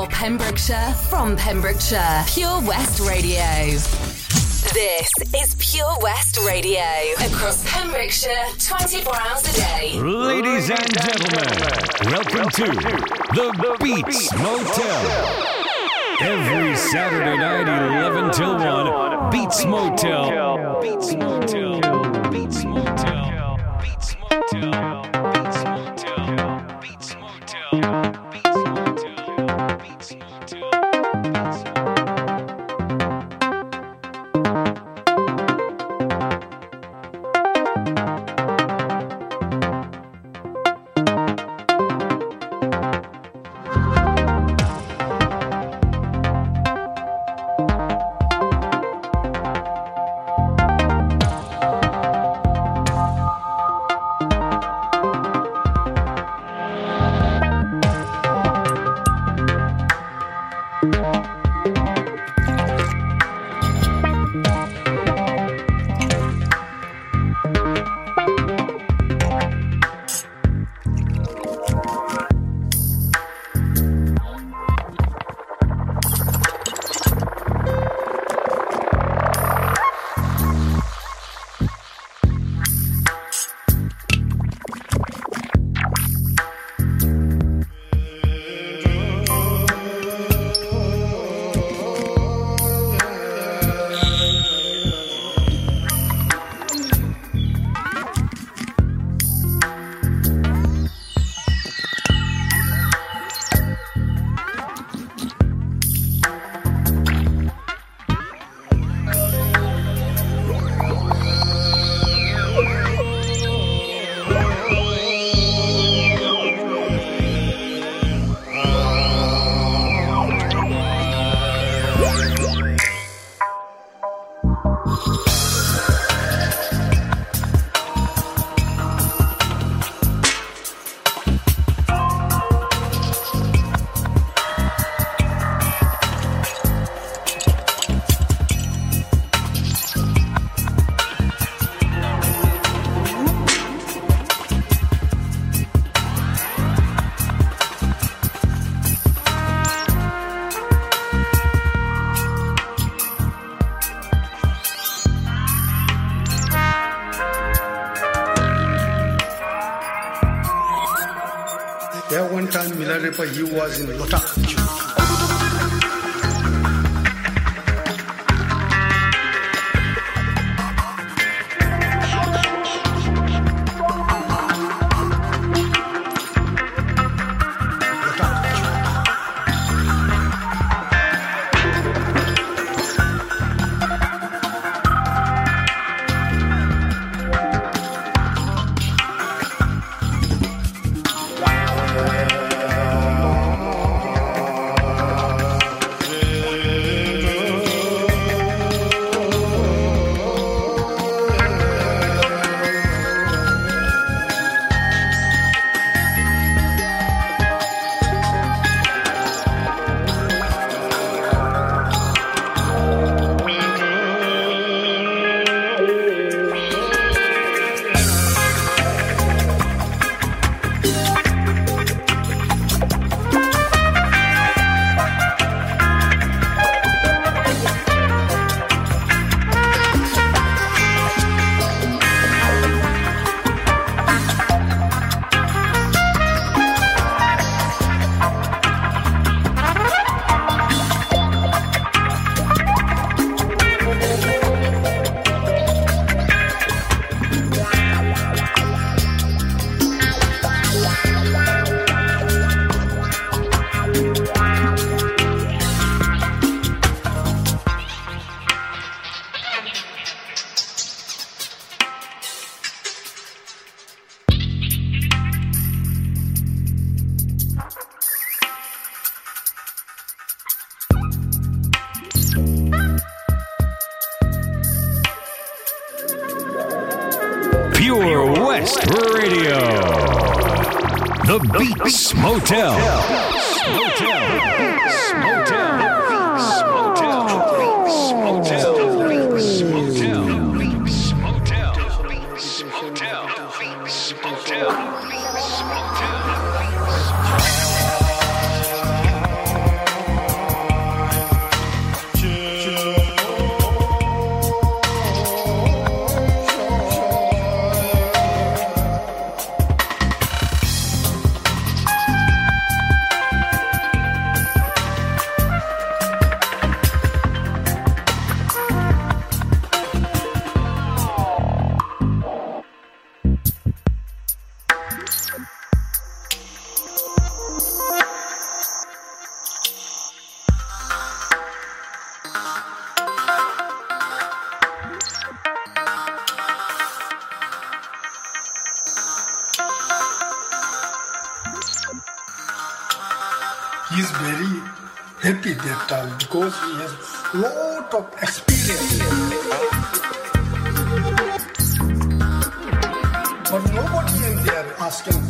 For Pembrokeshire, from Pembrokeshire, Pure West Radio. This is Pure West Radio. Across Pembrokeshire, 24 hours a day. Ladies and gentlemen, welcome to The Beats Motel. Every Saturday night, 11 till 1, Beats Motel. Beats Motel. Motel. Time because he has lot of experience. But nobody in there asking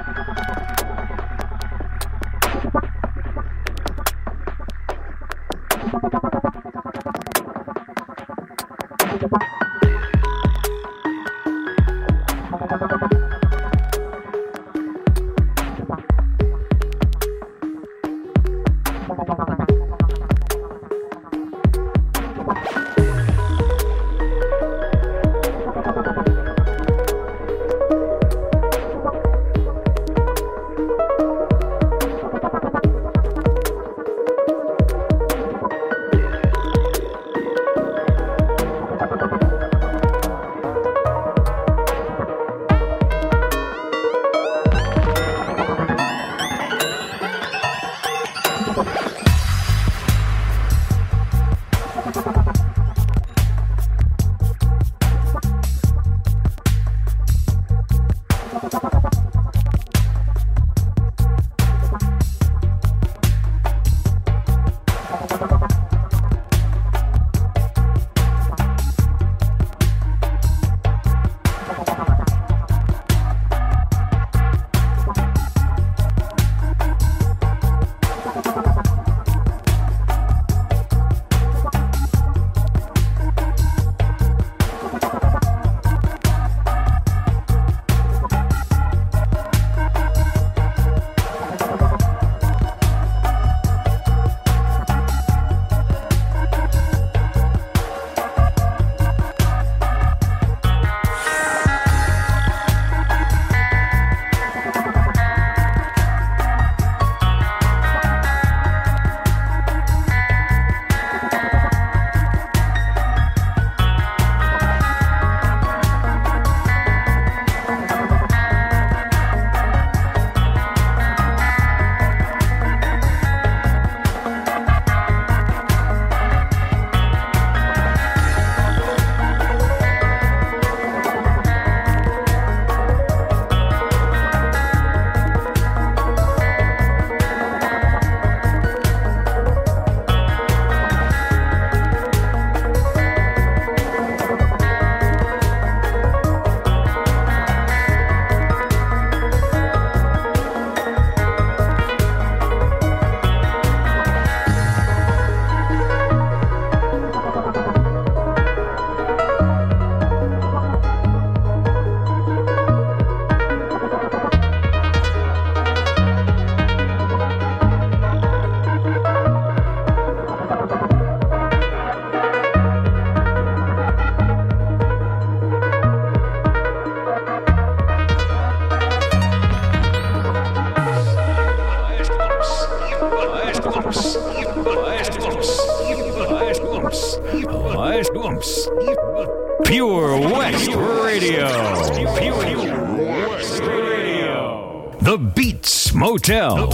Beats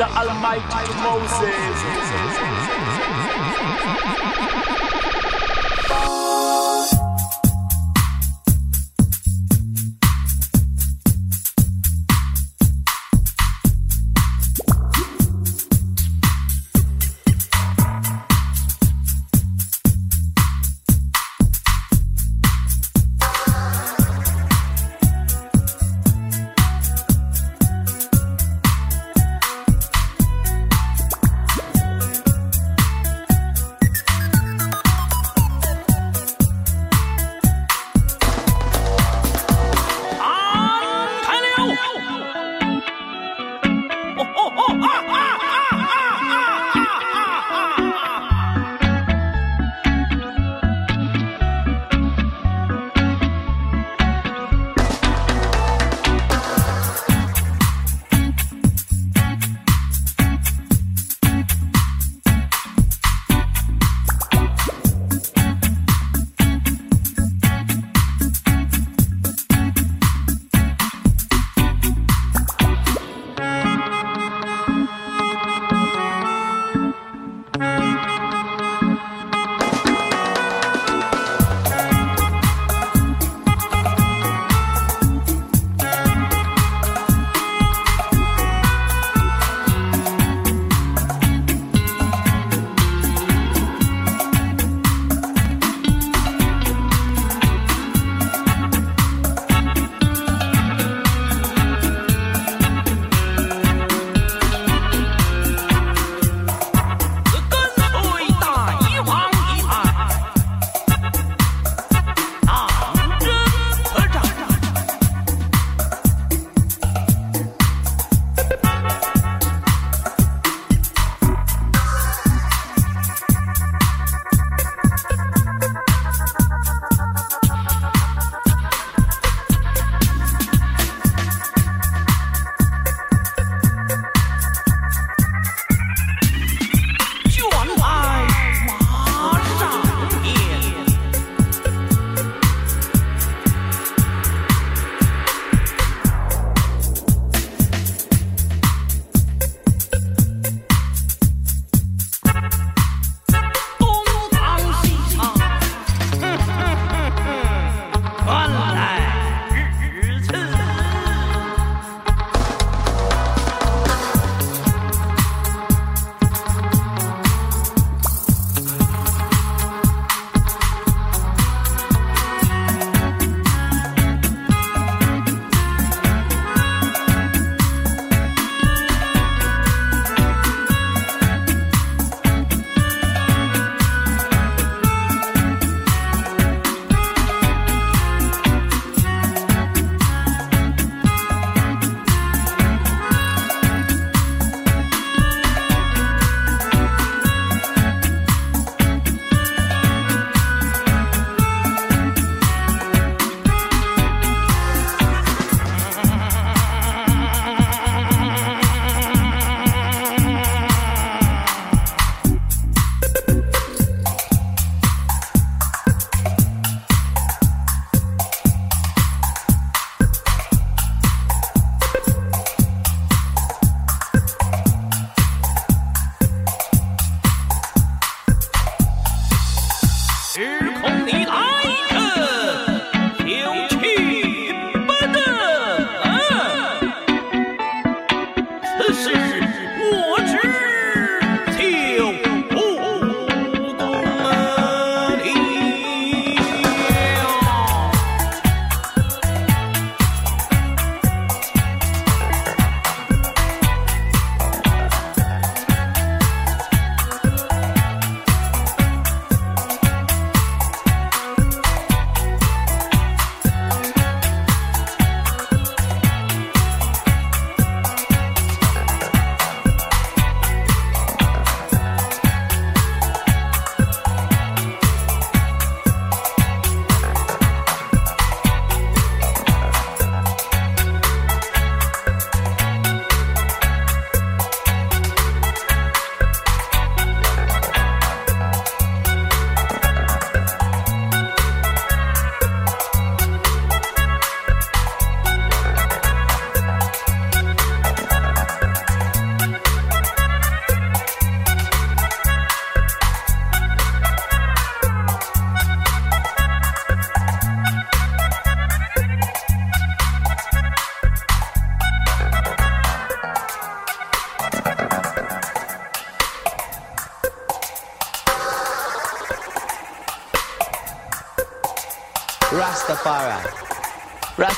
Jah Almighty Moses.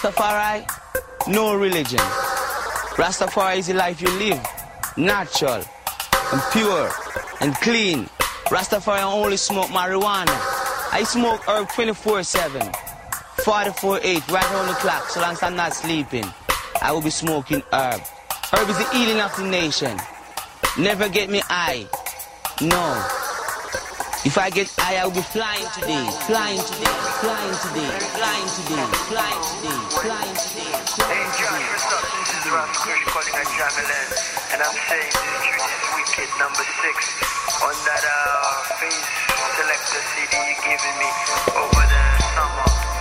Rastafari, no religion. Rastafari is the life you live, natural and pure and clean. Rastafari only smoke marijuana. I smoke herb 24-7, 44-8, right on the clock, so long as I'm not sleeping. I will be smoking herb. Herb is the healing of the nation. Never get me high. No. If I get high, I will be flying today, flying today, flying today, flying today, flying today, flying today. Hey Josh, what's up? This is Ralph Kush calling at Jamilan, and I'm saying this tune is wicked, number six, on that uh, face selector CD you giving me over the summer.